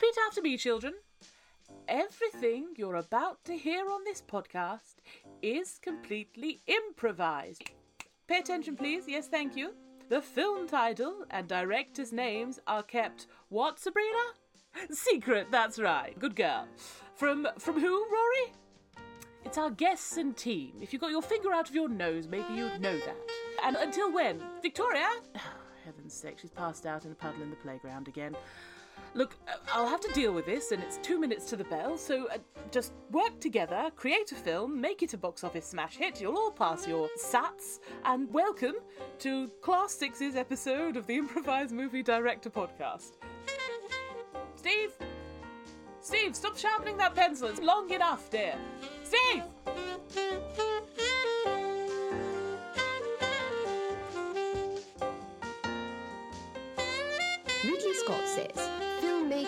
Repeat after me, children. Everything you're about to hear on this podcast is completely improvised. Pay attention, please. Yes, thank you. The film title and director's names are kept what, Sabrina? Secret, that's right. Good girl. From from who, Rory? It's our guests and team. If you got your finger out of your nose, maybe you'd know that. And until when? Victoria? Heaven's sake, she's passed out in a puddle in the playground again. Look, uh, I'll have to deal with this, and it's two minutes to the bell, so uh, just work together, create a film, make it a box office smash hit. You'll all pass your SATs, and welcome to Class 6's episode of the Improvised Movie Director Podcast. Steve! Steve, stop sharpening that pencil. It's long enough, dear. Steve! Ridley Scott says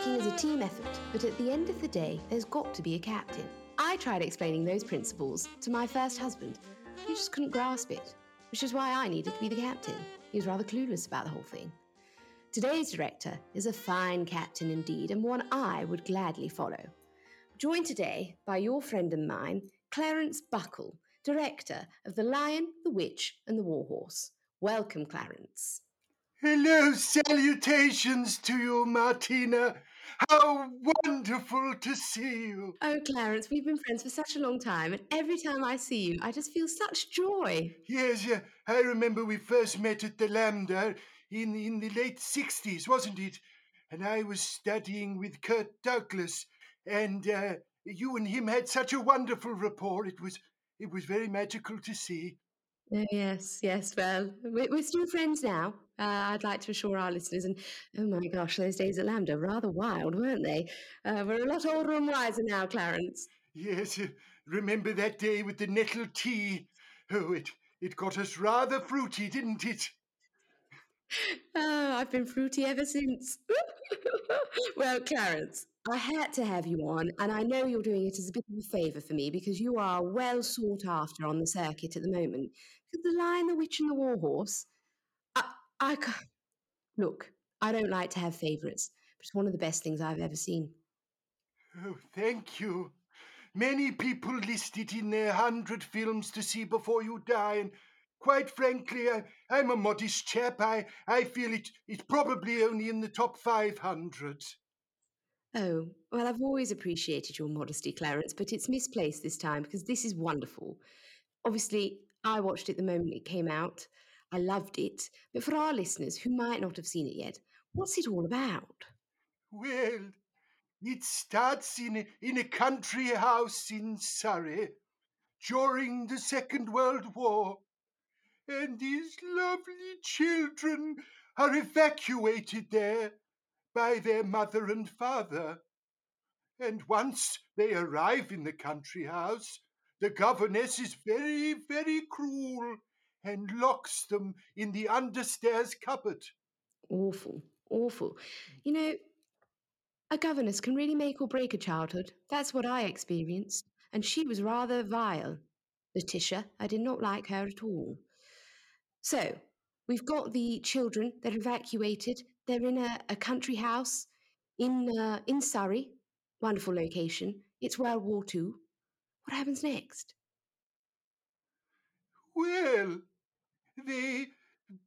is a team effort, but at the end of the day, there's got to be a captain. I tried explaining those principles to my first husband. He just couldn't grasp it, which is why I needed to be the captain. He was rather clueless about the whole thing. Today's director is a fine captain indeed, and one I would gladly follow. Joined today by your friend and mine, Clarence Buckle, director of The Lion, the Witch, and the Warhorse. Welcome, Clarence. Hello, salutations to you, Martina. How wonderful to see you. Oh, Clarence, we've been friends for such a long time, and every time I see you, I just feel such joy. Yes, uh, I remember we first met at the LAMDA in, in the late 60s, wasn't it? And I was studying with Kurt Douglas, and uh, you and him had such a wonderful rapport. It was, it was very magical to see. Oh, yes, yes. Well, we're, we're still friends now. Uh, I'd like to assure our listeners, and oh my gosh, those days at LAMDA rather wild, weren't they? Uh, we're a lot older and wiser now, Clarence. Yes, uh, remember that day with the nettle tea? Oh, it, it got us rather fruity, didn't it? Oh, I've been fruity ever since. well, Clarence, I had to have you on, and I know you're doing it as a bit of a favour for me because you are well sought after on the circuit at the moment. The Lion, the Witch, and the Warhorse. I, I look. I don't like to have favourites, but it's one of the best things I've ever seen. Oh, thank you. Many people list it in their hundred films to see before you die, and quite frankly, I, I'm a modest chap. I, I feel it, it's probably only in the top 500. Oh, well, I've always appreciated your modesty, Clarence, but it's misplaced this time because this is wonderful. Obviously, I watched it the moment it came out. I loved it. But for our listeners who might not have seen it yet, what's it all about? Well, it starts in in a country house in Surrey during the Second World War, and these lovely children are evacuated there by their mother and father. And once they arrive in the country house, the governess is very, very cruel and locks them in the understairs cupboard. Awful, awful. You know, a governess can really make or break a childhood. That's what I experienced. And she was rather vile. Letitia, I did not like her at all. So, we've got the children that are evacuated. They're in a, a country house in, uh, in Surrey. Wonderful location. It's World War II. What happens next? Well, they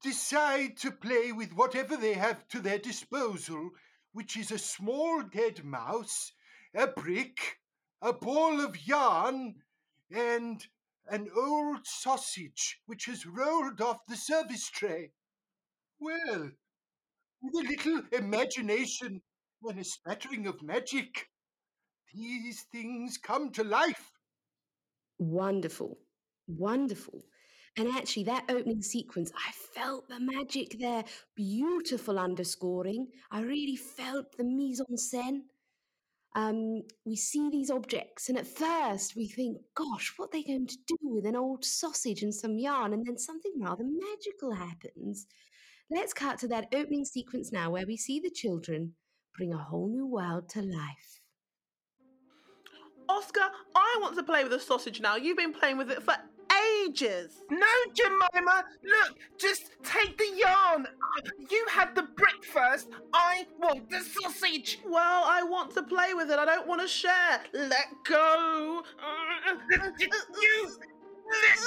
decide to play with whatever they have to their disposal, which is a small dead mouse, a brick, a ball of yarn, and an old sausage which has rolled off the service tray. Well, with a little imagination and a smattering of magic, these things come to life. Wonderful. Wonderful. And actually, that opening sequence, I felt the magic there. Beautiful underscoring. I really felt the mise en scène. Um, we see these objects, and at first we think, gosh, what are they going to do with an old sausage and some yarn? And then something rather magical happens. Let's cut to that opening sequence now where we see the children bring a whole new world to life. Oscar, I want to play with a sausage now. You've been playing with it for ages. No, Jemima, look, just take the yarn. You had the brick first. I want the sausage. Well, I want to play with it. I don't want to share. Let go. you let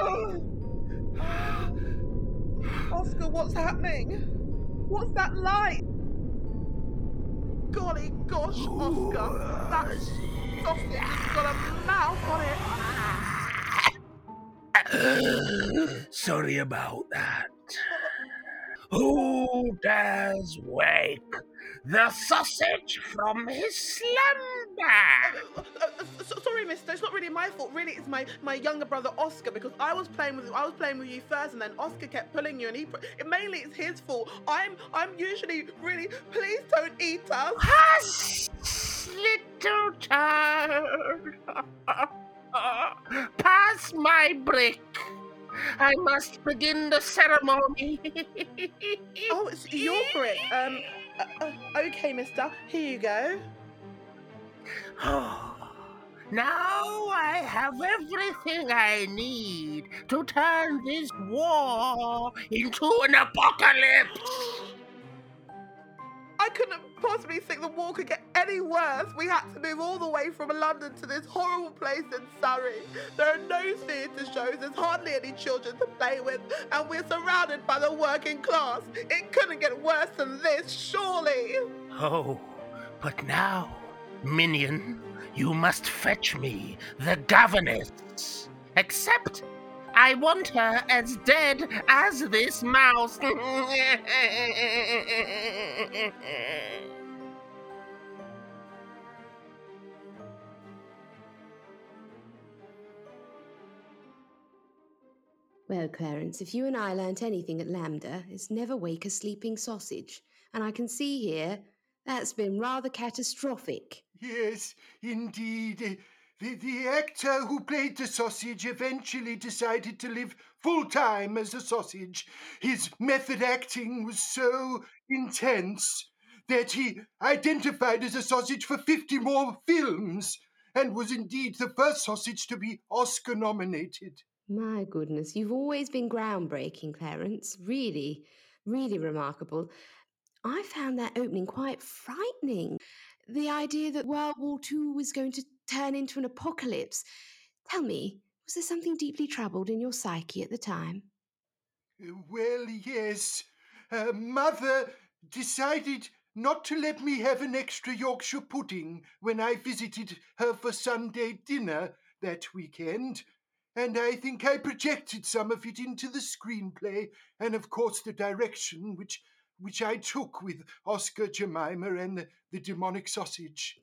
go. Oscar, what's happening? What's that light? Golly gosh, Oscar, that sausage has got a mouth on it. Sorry about that. Who dares wake the sausage from his slumber? Uh, uh, so- sorry, Mister. It's not really my fault. Really, it's my, my younger brother Oscar because I was playing with I was playing with you first, and then Oscar kept pulling you, and he it, mainly it's his fault. I'm I'm usually really please don't eat us. Hush, little child. Pass my brick. I must begin the ceremony. Oh, it's your brick. Um, uh, uh, okay, Mister. Here you go. now I have everything I need to turn this war into an apocalypse. I couldn't possibly think the war could get any worse. We had to move all the way from London to this horrible place in Surrey. There are no theatre shows, there's hardly any children to play with, and we're surrounded by the working class. It couldn't get worse than this, surely. Oh, but now, minion, you must fetch me the governess. Except I want her as dead as this mouse. Well, Clarence, if you and I learnt anything at LAMDA, it's never wake a sleeping sausage. And I can see here that's been rather catastrophic. Yes, indeed. The, the actor who played the sausage eventually decided to live full time as a sausage. His method acting was so intense that he identified as a sausage for 50 more films and was indeed the first sausage to be Oscar nominated. My goodness, you've always been groundbreaking, Clarence. Really, really remarkable. I found that opening quite frightening. The idea that World War II was going to turn into an apocalypse. Tell me, was there something deeply troubled in your psyche at the time? Well, yes. Uh, Mother decided not to let me have an extra Yorkshire pudding when I visited her for Sunday dinner that weekend. And I think I projected some of it into the screenplay and, of course, the direction which which I took with Oscar Jemima and the, the demonic sausage.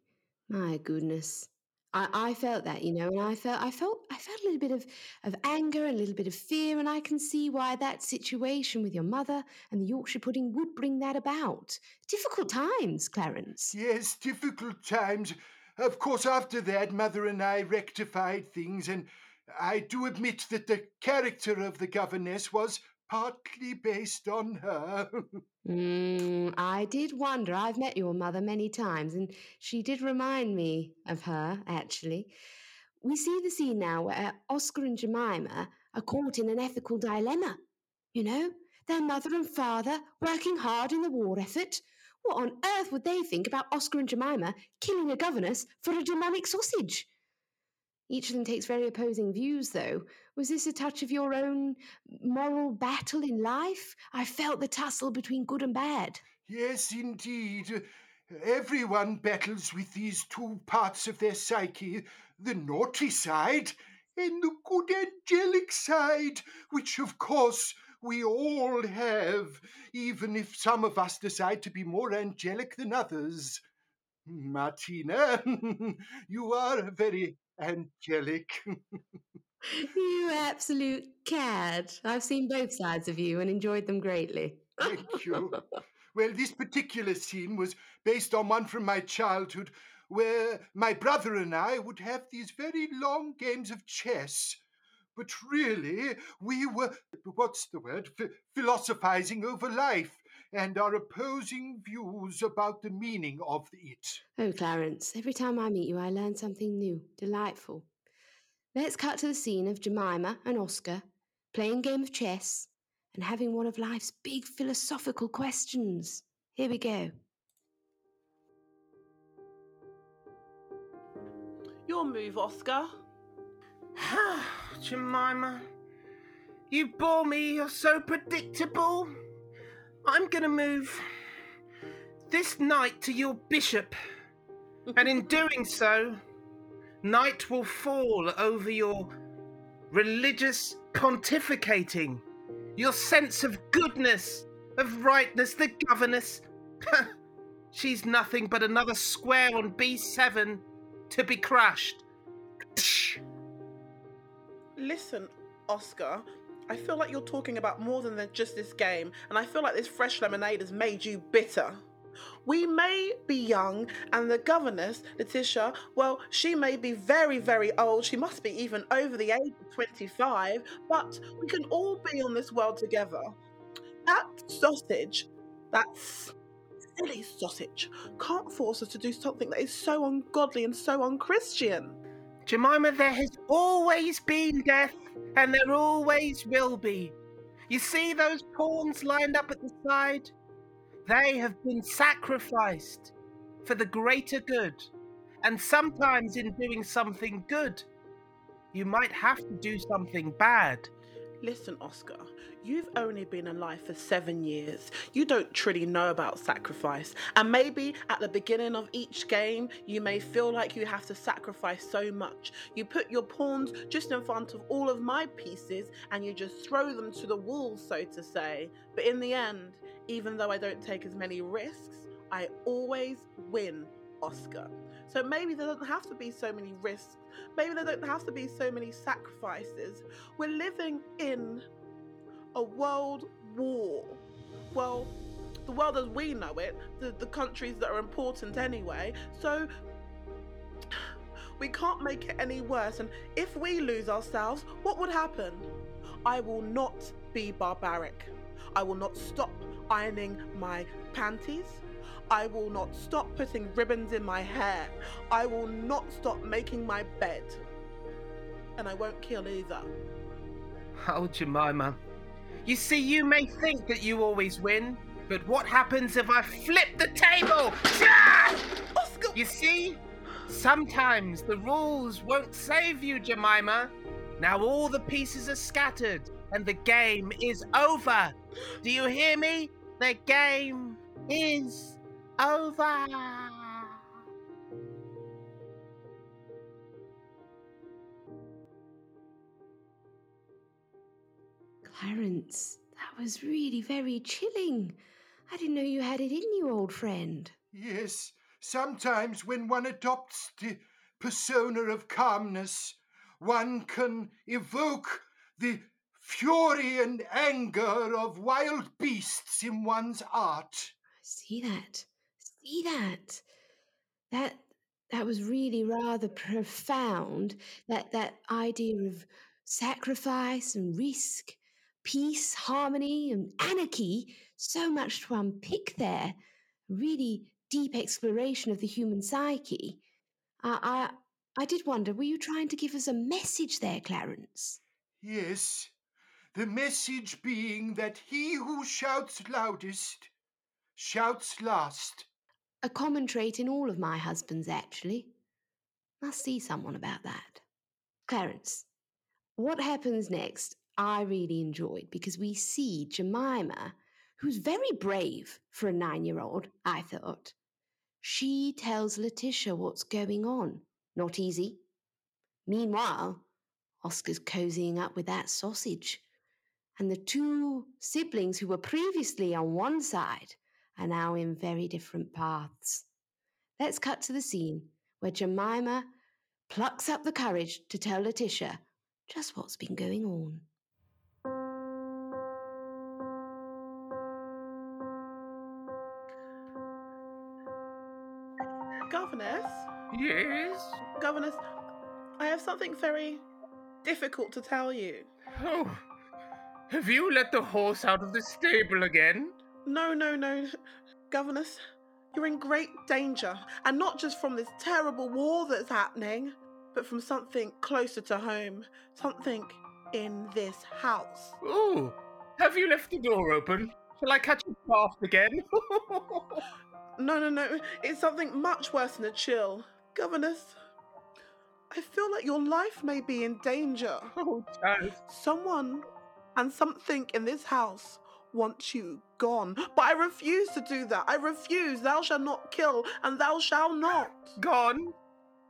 My goodness. I, I felt that, you know, and I felt I felt I felt a little bit of, of anger and a little bit of fear, and I can see why that situation with your mother and the Yorkshire pudding would bring that about. Difficult times, Clarence. Yes, difficult times. Of course, after that, Mother and I rectified things, and I do admit that the character of the governess was partly based on her. Mm, I did wonder. I've met your mother many times, and she did remind me of her, actually. We see the scene now where Oscar and Jemima are caught in an ethical dilemma. You know, their mother and father working hard in the war effort. What on earth would they think about Oscar and Jemima killing a governess for a demonic sausage? Each of them takes very opposing views, though. Was this a touch of your own moral battle in life? I felt the tussle between good and bad. yes, indeed. Everyone battles with these two parts of their psyche the naughty side and the good angelic side, which, of course, we all have, even if some of us decide to be more angelic than others. Martina, you are very angelic. You absolute cad. I've seen both sides of you and enjoyed them greatly. Thank you. Well, this particular scene was based on one from my childhood where my brother and I would have these very long games of chess. But really, we were, what's the word, Ph- philosophizing over life and our opposing views about the meaning of it. Oh, Clarence, every time I meet you, I learn something new, delightful. Let's cut to the scene of Jemima and Oscar playing game of chess and having one of life's big philosophical questions. Here we go. Your move, Oscar. Jemima, you bore me. You're so predictable. I'm gonna move this knight to your bishop, and in doing so, night will fall over your religious pontificating, your sense of goodness, of rightness, the governess. She's nothing but another square on B7 to be crushed. Listen, Oscar, I feel like you're talking about more than just this game, and I feel like this fresh lemonade has made you bitter. We may be young, and the governess, Letitia, well, she may be very, very old. She must be even over the age of 25, but we can all be on this world together. That sausage, that silly sausage, can't force us to do something that is so ungodly and so unchristian. Jemima, there has always been death, and there always will be. You see those pawns lined up at the side? They have been sacrificed for the greater good. And sometimes, in doing something good, you might have to do something bad. Listen, Oscar, you've only been alive for seven years. You don't truly know about sacrifice. And maybe at the beginning of each game, you may feel like you have to sacrifice so much. You put your pawns just in front of all of my pieces and you just throw them to the wall, so to say. But in the end, even though I don't take as many risks, I always win, Oscar. So maybe there doesn't have to be so many risks. Maybe there don't have to be so many sacrifices. We're living in a world war. Well, the world as we know it, the, the countries that are important anyway. So we can't make it any worse. And if we lose ourselves, what would happen? I will not be barbaric. I will not stop ironing my panties. I will not stop putting ribbons in my hair. I will not stop making my bed. And I won't kill either. Oh, Jemima. You see, you may think that you always win, but what happens if I flip the table? Oscar! You see? Sometimes the rules won't save you, Jemima. Now all the pieces are scattered and the game is over. Do you hear me? The game is over. Clarence, that was really very chilling. I didn't know you had it in you, old friend. Yes, sometimes when one adopts the persona of calmness, one can evoke the fury and anger of wild beasts in one's art. I see that? See that? That that was really rather profound. That that idea of sacrifice and risk, peace, harmony, and anarchy. So much to unpick there. Really deep exploration of the human psyche. I, I I did wonder, were you trying to give us a message there, Clarence? Yes, the message being that he who shouts loudest shouts last. A common trait in all of my husbands, actually. Must see someone about that. Clarence, what happens next, I really enjoyed because we see Jemima, who's very brave for a nine year old, I thought. She tells Letitia what's going on. Not easy. Meanwhile, Oscar's cozying up with that sausage. And the two siblings who were previously on one side are now in very different paths. Let's cut to the scene where Jemima plucks up the courage to tell Letitia just what's been going on. Governess? Yes? Governess, I have something very difficult to tell you. Oh, have you let the horse out of the stable again? No, no, no. Governess, you're in great danger. And not just from this terrible war that's happening, but from something closer to home, something in this house. Ooh, have you left the door open? Shall I catch a bath again? No, no, no, it's something much worse than a chill. Governess, I feel like your life may be in danger. oh, Taz. Someone and something in this house wants you gone. But I refuse to do that. I refuse. Thou shalt not kill, and thou shalt not. Gone?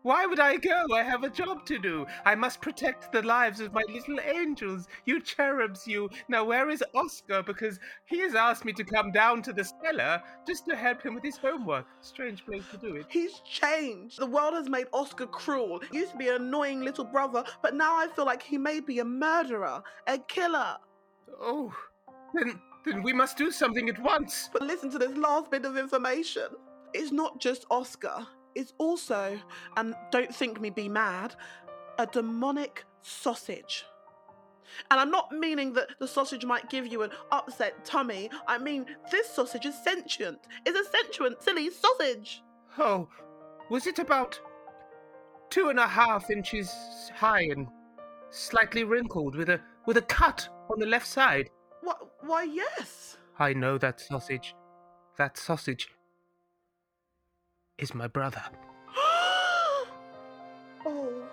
Why would I go? I have a job to do. I must protect the lives of my little angels. You cherubs, you. Now, where is Oscar? Because he has asked me to come down to the cellar just to help him with his homework. Strange place to do it. He's changed. The world has made Oscar cruel. He used to be an annoying little brother, but now I feel like he may be a murderer, a killer. Oh, then, then we must do something at once. But listen to this last bit of information. It's not just Oscar, it's also, and don't think me be mad, a demonic sausage. And I'm not meaning that the sausage might give you an upset tummy. I mean, this sausage is sentient. It's a sentient, silly sausage. Oh, was it about two and a half inches high and slightly wrinkled with a with a cut on the left side? What? Why, yes. I know that sausage. That sausage is my brother. oh,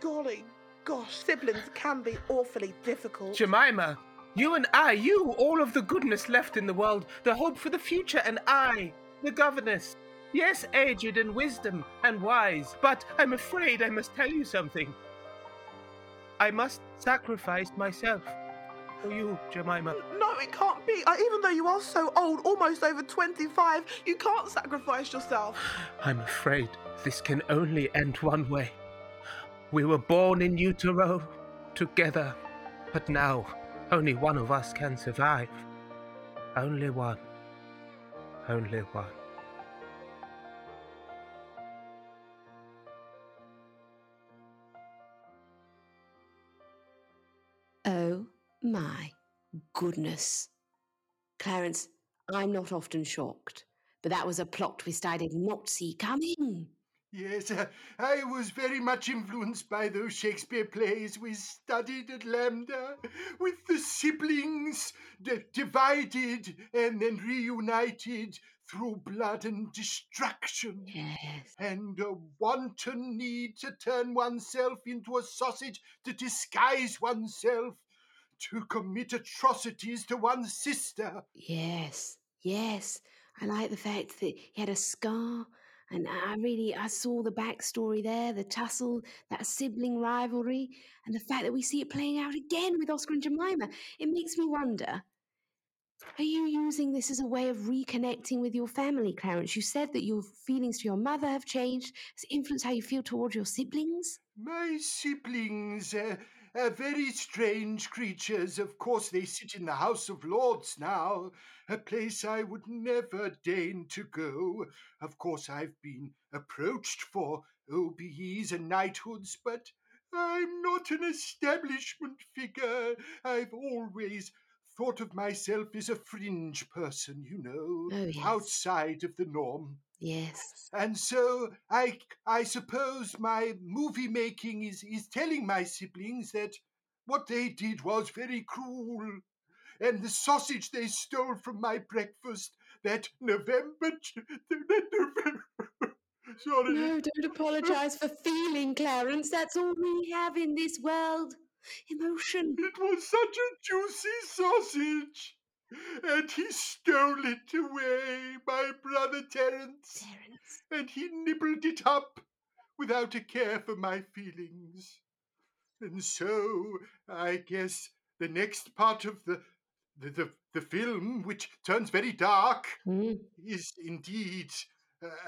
golly gosh, siblings can be awfully difficult. Jemima, you and I, you, all of the goodness left in the world, the hope for the future, and I, the governess. Yes, aged and wisdom and wise, but I'm afraid I must tell you something. I must sacrifice myself for you, Jemima. No, it can't be. Uh, even though you are so old, almost over 25, you can't sacrifice yourself. I'm afraid this can only end one way. We were born in utero together, but now only one of us can survive. Only one. Only one. My goodness. Clarence, I'm not often shocked, but that was a plot twist I did not see coming. Yes, uh, I was very much influenced by those Shakespeare plays we studied at LAMDA, with the siblings d- divided and then reunited through blood and destruction, Yes. and a wanton need to turn oneself into a sausage to disguise oneself, to commit atrocities to one's sister. Yes, yes. I like the fact that he had a scar, and I really I saw the backstory there, the tussle, that sibling rivalry, and the fact that we see it playing out again with Oscar and Jemima. It makes me wonder. Are you using this as a way of reconnecting with your family, Clarence? You said that your feelings to your mother have changed. Has it influenced how you feel towards your siblings? My siblings uh, are very strange creatures. Of course, they sit in the House of Lords now, a place I would never deign to go. Of course, I've been approached for OBEs and knighthoods, but I'm not an establishment figure. I've always thought of myself as a fringe person, you know, Oh, yes. outside of the norm. Yes. And so I I suppose my movie making is, is telling my siblings that what they did was very cruel. And the sausage they stole from my breakfast that November that November sorry. No, don't apologize for feeling, Clarence. That's all we have in this world. Emotion. It was such a juicy sausage. And he stole it away, my brother Terence. Terence. and he nibbled it up without a care for my feelings. And so I guess the next part of the the, the, the film, which turns very dark, Mm. is indeed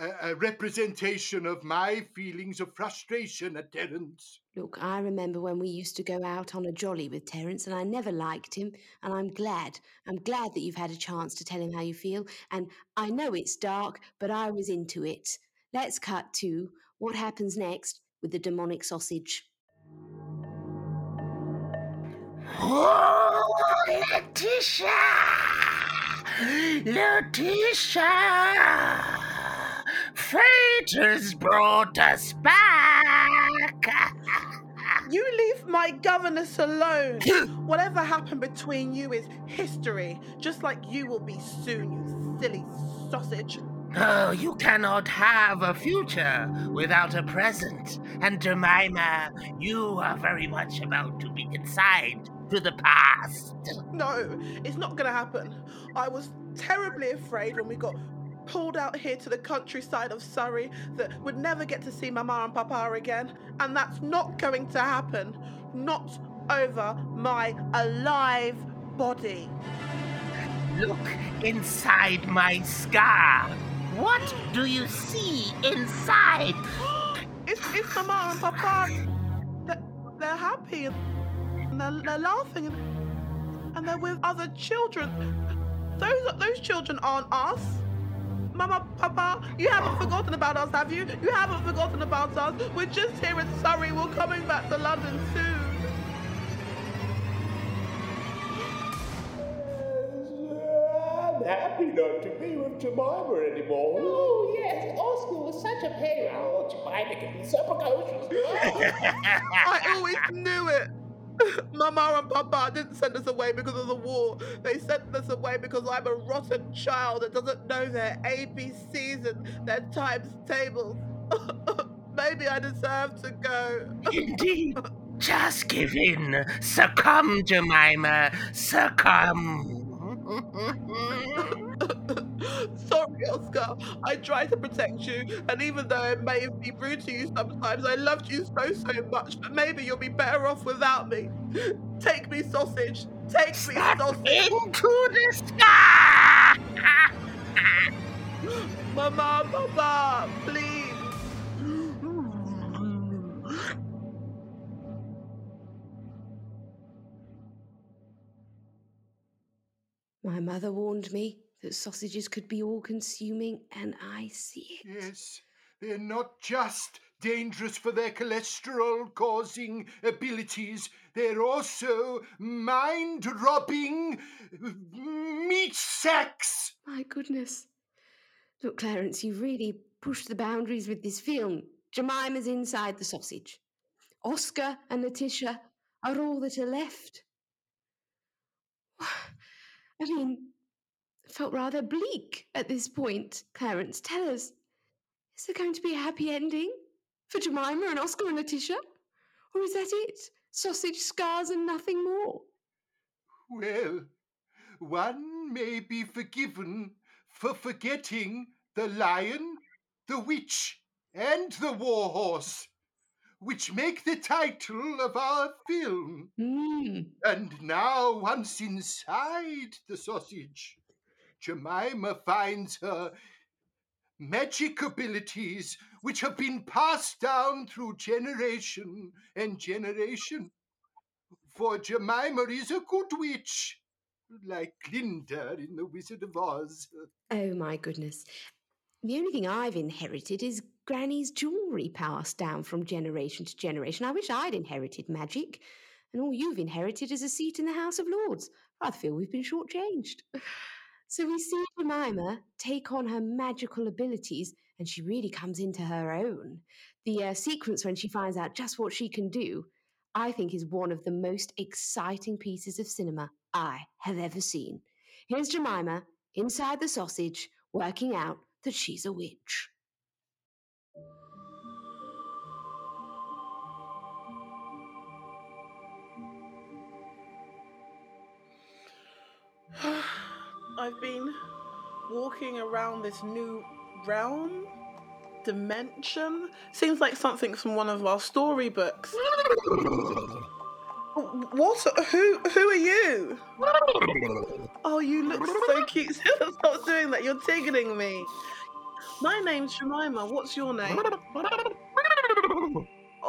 a, a- a representation of my feelings of frustration at Terence. Look, I remember when we used to go out on a jolly with Terence, and I never liked him, and I'm glad. I'm glad that you've had a chance to tell him how you feel. And I know it's dark, but I was into it. Let's cut to what happens next with the demonic sausage. Oh, Letitia! Letitia! Fate has brought us back! You leave my governess alone. Whatever happened between you is history, just like you will be soon, you silly sausage. Oh, you cannot have a future without a present. And Jemima, you are very much about to be consigned to the past. No, it's not gonna happen. I was terribly afraid when we got pulled out here to the countryside of Surrey that would never get to see Mama and Papa again. And that's not going to happen. Not over my alive body. Look inside my scar. What do you see inside? It's, it's Mama and Papa. They're, they're happy and they're, they're laughing and, and they're with other children. Those, those children aren't us. Mama, Papa, you haven't forgotten about us, have you? You haven't forgotten about us. We're just here in Surrey. We're coming back to London soon. I'm happy not to be with Jemima anymore. Oh, yes, Oscar was such a pain. Oh, Jemima can be so precocious. I always knew it. Mama and Papa didn't send us away because of the war. They sent us away because I'm a rotten child that doesn't know their ABCs and their times tables. Maybe I deserve to go. Indeed. Just give in. Succumb, Jemima. Succumb. Sorry, Oscar. I tried to protect you, and even though it may be rude to you sometimes, I loved you so, so much. But maybe you'll be better off without me. Take me, sausage. Take me, sausage. Into the sky. Mama, Papa, please. My mother warned me that sausages could be all consuming, and I see it. Yes, they're not just dangerous for their cholesterol causing abilities, they're also mind robbing mm, meat sacks. My goodness. Look, Clarence, you've really pushed the boundaries with this film. Jemima's inside the sausage. Oscar and Letitia are all that are left. I mean, felt rather bleak at this point. Clarence, tell us, is there going to be a happy ending for Jemima and Oscar and Letitia? Or is that it? Sausage scars and nothing more? Well, one may be forgiven for forgetting the lion, the witch, and the war horse, which make the title of our film. Hmm. And now, once inside the sausage, Jemima finds her magic abilities, which have been passed down through generation and generation. For Jemima is a good witch, like Glinda in The Wizard of Oz. Oh my goodness. The only thing I've inherited is Granny's jewellery passed down from generation to generation. I wish I'd inherited magic. And all you've inherited is a seat in the House of Lords. I feel we've been shortchanged. So we see Jemima take on her magical abilities, and she really comes into her own. The uh, sequence when she finds out just what she can do, I think, is one of the most exciting pieces of cinema I have ever seen. Here's Jemima inside the sausage, working out that she's a witch. I've been walking around this new realm, dimension. Seems like something from one of our storybooks. What? Who? Who are you? Oh, you look so cute. Stop doing that. You're tickling me. My name's Jemima. What's your name?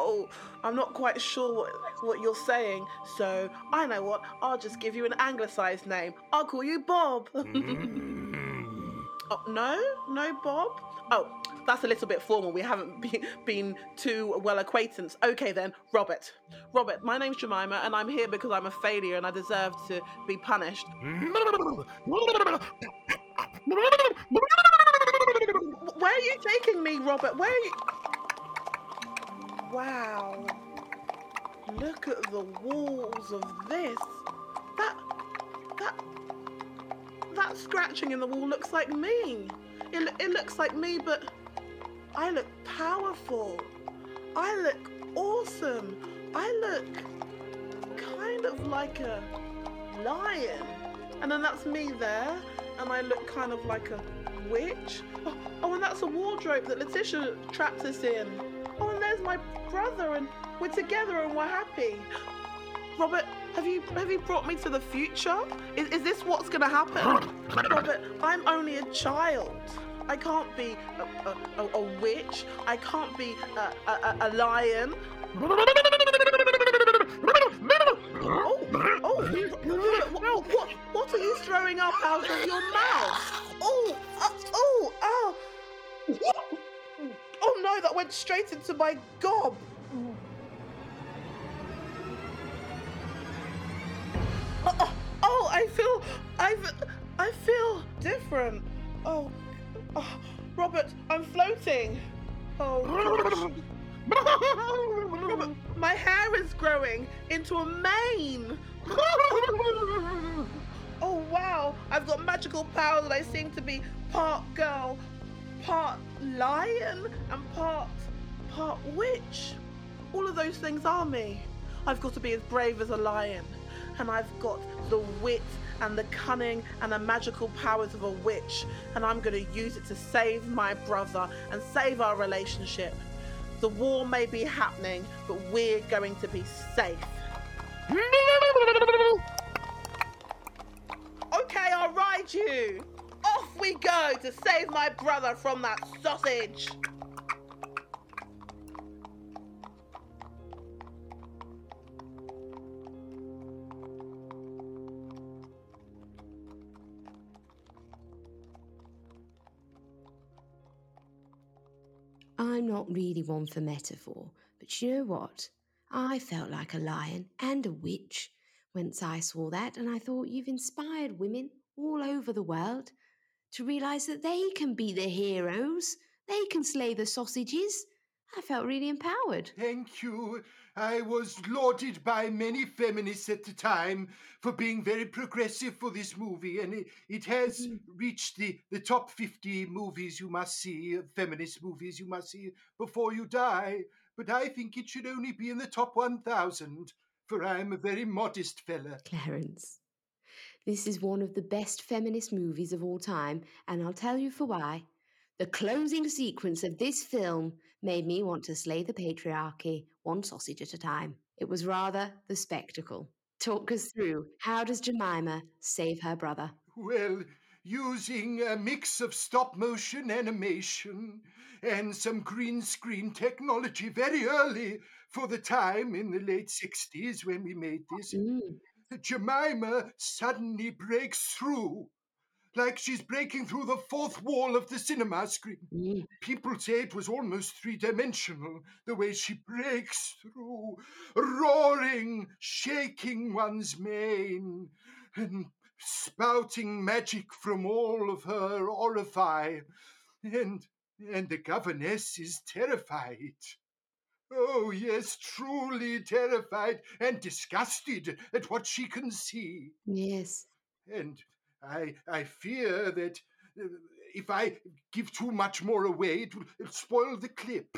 Oh, I'm not quite sure what, what you're saying, so I know what. I'll just give you an anglicized name. I'll call you Bob. Mm-hmm. oh, no? No, Bob? Oh, that's a little bit formal. We haven't been, been too well acquainted. Okay, then, Robert. Robert, my name's Jemima, and I'm here because I'm a failure and I deserve to be punished. Where are you taking me, Robert? Where are you? Wow. Look at the walls of this. That that that scratching in the wall looks like me. It, it looks like me, but I look powerful. I look awesome. I look kind of like a lion. And then that's me there, and I look kind of like a witch. Oh, oh, and that's a wardrobe that Letitia trapped us in. My brother, and we're together and we're happy. Robert, have you have you brought me to the future? Is, is this what's gonna happen? Robert, I'm only a child. I can't be a, a, a, a witch. I can't be a, a lion. Oh, oh, what, what, what are you throwing up out of your mouth? Went straight into my gob. Oh, oh, I feel, I, I feel different. Oh, oh, Robert, I'm floating. Oh. Robert, my hair is growing into a mane. oh wow, I've got magical powers and I seem to be part girl, part lion, and part part witch. All of those things are me. I've got to be as brave as a lion, and I've got the wit and the cunning and the magical powers of a witch, and I'm going to use it to save my brother and save our relationship. The war may be happening, but we're going to be safe. Okay, I'll ride you. We go to save my brother from that sausage. I'm not really one for metaphor, but you know what? I felt like a lion and a witch once I saw that, and I thought you've inspired women all over the world to realise that they can be the heroes, they can slay the sausages. I felt really empowered. Thank you. I was lauded by many feminists at the time for being very progressive for this movie, and it, it has mm-hmm. reached the, the top 50 movies you must see, feminist movies you must see before you die. But I think it should only be in the top 1,000, for I am a very modest fella. Clarence, this is one of the best feminist movies of all time, and I'll tell you for why. The closing sequence of this film made me want to slay the patriarchy one sausage at a time. It was rather the spectacle. Talk us through how does Jemima save her brother? Well, using a mix of stop motion animation and some green screen technology very early for the time in the late 60s when we made this, Mm, Jemima suddenly breaks through. Like she's breaking through the fourth wall of the cinema screen. mm. People say it was almost three dimensional, the way she breaks through, roaring, shaking one's mane, and spouting magic from all of her orifice. And, and the governess is terrified. Oh, yes, truly terrified and disgusted at what she can see. Yes. And I, I fear that uh, if I give too much more away, it will spoil the clip.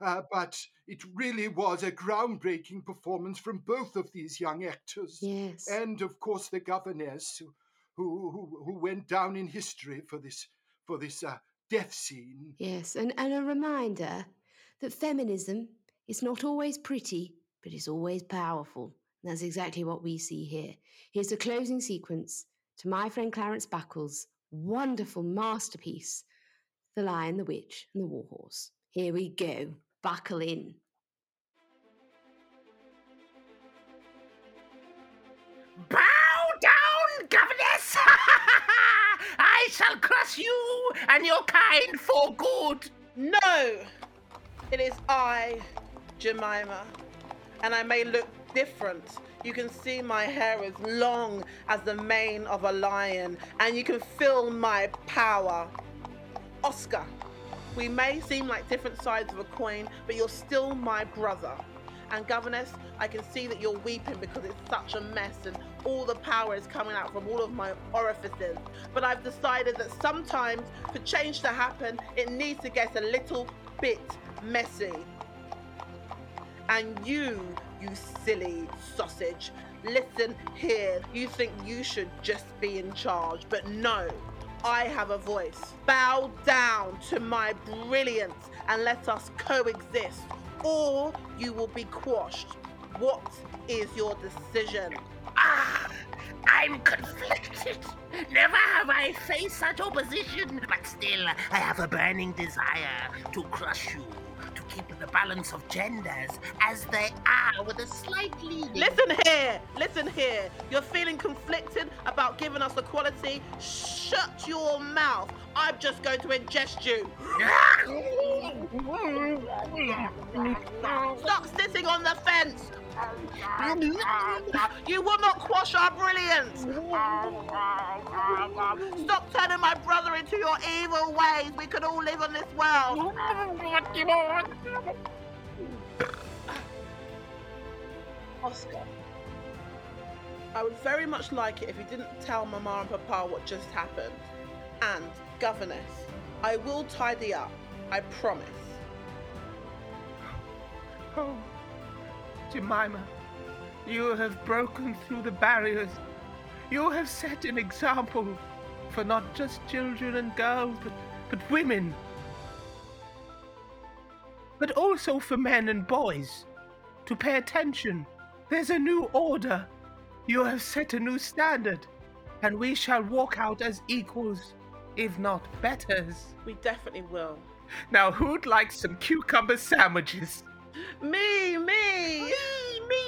Uh, but it really was a groundbreaking performance from both of these young actors. Yes. And of course, the governess who, who, who, who went down in history for this, for this uh, death scene. Yes, and, and a reminder that feminism is not always pretty, but it's always powerful. And that's exactly what we see here. Here's the closing sequence to my friend Clarence Buckles' wonderful masterpiece, The Lion, the Witch, and the Warhorse. Here we go. Buckle in. Bow down, governess! I shall crush you and your kind for good. No! It is I, Jemima. And I may look different. You can see my hair is long as the mane of a lion, and you can feel my power. Oscar, We may seem like different sides of a coin, but you're still my brother. And governess, I can see that you're weeping because it's such a mess and all the power is coming out from all of my orifices. But I've decided that sometimes for change to happen, it needs to get a little bit messy. And you, you silly sausage, listen here. You think you should just be in charge, but no. I have a voice. Bow down to my brilliance and let us coexist, or you will be quashed. What is your decision? Ah, I'm conflicted. Never have I faced such opposition, but still, I have a burning desire to crush you, keep the balance of genders as they are with a slight leaning. Listen here, listen here. You're feeling conflicted about giving us equality? Shut your mouth. I'm just going to ingest you. Stop sitting on the fence. You will not quash our brilliance. Stop turning my brother into your evil ways. We could all live on this world. Oscar. I would very much like it if you didn't tell Mama and Papa what just happened. And, governess, I will tidy up. I promise. Oh, oh, Jemima, you have broken through the barriers. You have set an example for not just children and girls, but, but women. But also for men and boys to pay attention. There's a new order. You have set a new standard, and we shall walk out as equals, if not betters. We definitely will. Now, who'd like some cucumber sandwiches? Me, me, me, me.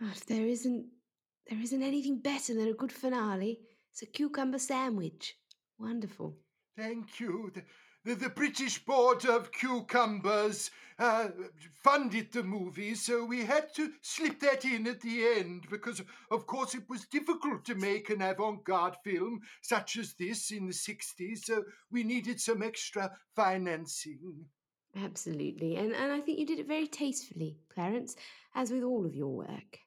If there isn't there isn't anything better than a good finale. It's a cucumber sandwich. Wonderful. Thank you. The, the, British Board of Cucumbers uh, funded the movie, so we had to slip that in at the end because, of course, it was difficult to make an avant garde film such as this in the 60s, so we needed some extra financing. Absolutely. And and I think you did it very tastefully, Clarence, as with all of your work.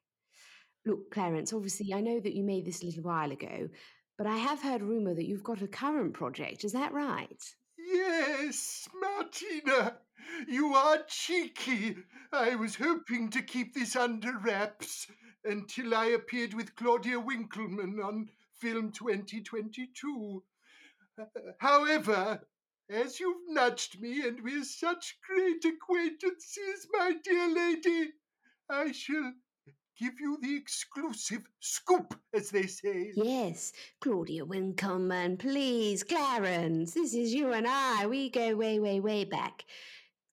Look, Clarence, obviously I know that you made this a little while ago, but I have heard rumour that you've got a current project, is that right? Yes, Martina, you are cheeky. I was hoping to keep this under wraps until I appeared with Claudia Winkleman on film 2022. Uh, However, as you've nudged me and we're such great acquaintances, my dear lady, I shall give you the exclusive scoop, as they say. Yes, Claudia Winkleman, please, Clarence, this is you and I. We go way, way, way back.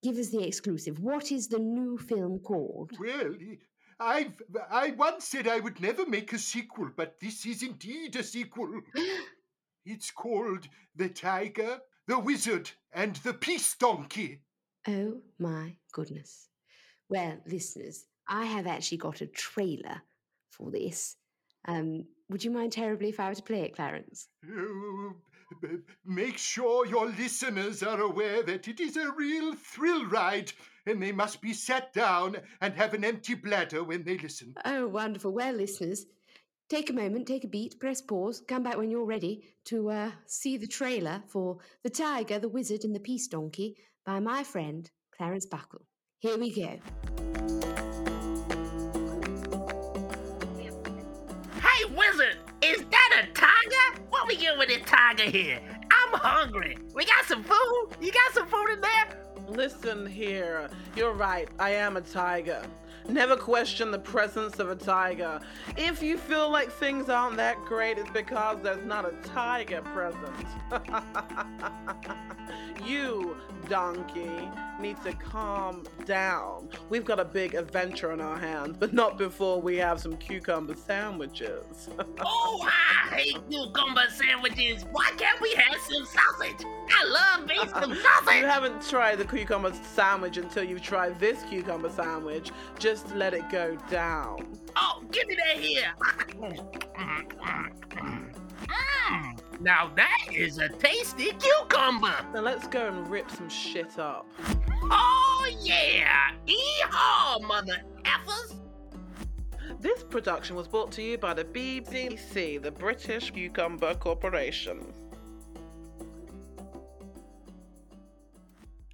Give us the exclusive. What is the new film called? Well, I've I once said I would never make a sequel, but this is indeed a sequel. it's called The Tiger, the Wizard, and the Peace Donkey. Oh my goodness. Well, listeners, I have actually got a trailer for this. Um, would you mind terribly if I were to play it, Clarence? Make sure your listeners are aware that it is a real thrill ride, and they must be sat down and have an empty bladder when they listen. Oh, wonderful. Well, listeners, take a moment, take a beat, press pause, come back when you're ready to uh, see the trailer for The Tiger, the Wizard, and the Peace Donkey by my friend Clarence Buckle. Here we go. Get with this tiger here? I'm hungry. We got some food? You got some food in there? Listen here. You're right. I am a tiger. Never question the presence of a tiger. If you feel like things aren't that great, it's because there's not a tiger present. you, donkey, need to calm down. We've got a big adventure on our hands, but not before we have some cucumber sandwiches. Oh, I hate cucumber sandwiches. Why can't we have some sausage? I love me some you haven't tried the cucumber sandwich until you've tried this cucumber sandwich. Just let it go down. Oh, give me that here. Mm, now that is a tasty cucumber. Now let's go and rip some shit up. Oh yeah! Yeehaw, mother effers! This production was brought to you by the BBC, the British Cucumber Corporation.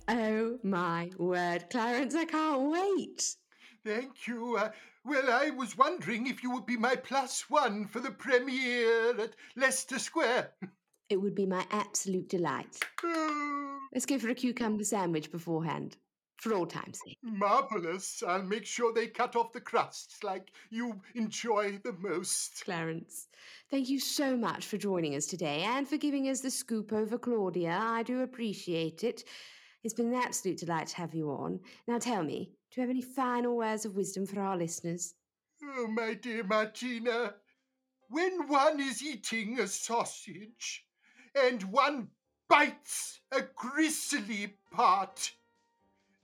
Oh my word, Clarence, I can't wait. Thank you. Uh, well, I was wondering if you would be my plus one for the premiere at Leicester Square. It would be my absolute delight. Oh, Let's go for a cucumber sandwich beforehand, for all time's sake. marvelous. I'll make sure they cut off the crusts like you enjoy the most. Clarence, thank you so much for joining us today and for giving us the scoop over Claudia. I do appreciate it. It's been an absolute delight to have you on. Now tell me, do you have any final words of wisdom for our listeners? Oh, my dear Martina, when one is eating a sausage and one bites a gristly part,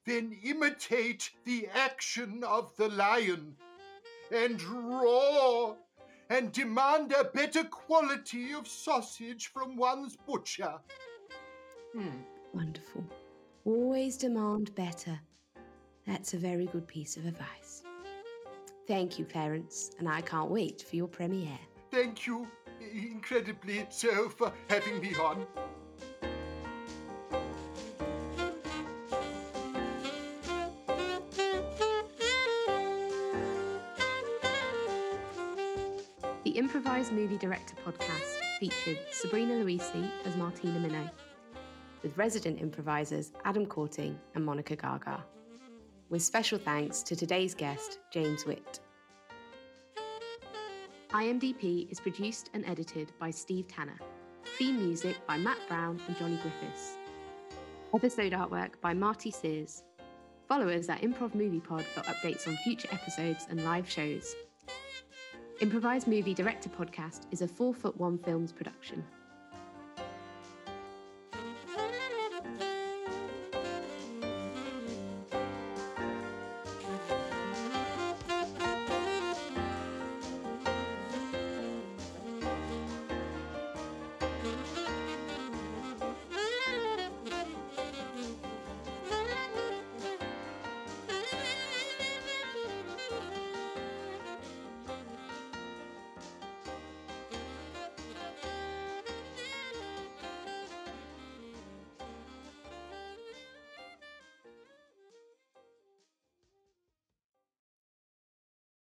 then imitate the action of the lion and roar and demand a better quality of sausage from one's butcher. Hmm. Wonderful. Always demand better. That's a very good piece of advice. Thank you, Clarence, and I can't wait for your premiere. Thank you incredibly so for having me on. The Improvised Movie Director podcast featured Sabrina Luisi as Martina Minnow, with resident improvisers Adam Courting and Monica Gaga, with special thanks to today's guest, James Witt. IMDP is produced and edited by Steve Tanner. Theme music by Matt Brown and Johnny Griffiths. Episode artwork by Marty Sears. Follow us at Improv Movie Pod for updates on future episodes and live shows. Improvised Movie Director Podcast is a 4 Foot 1 Films production.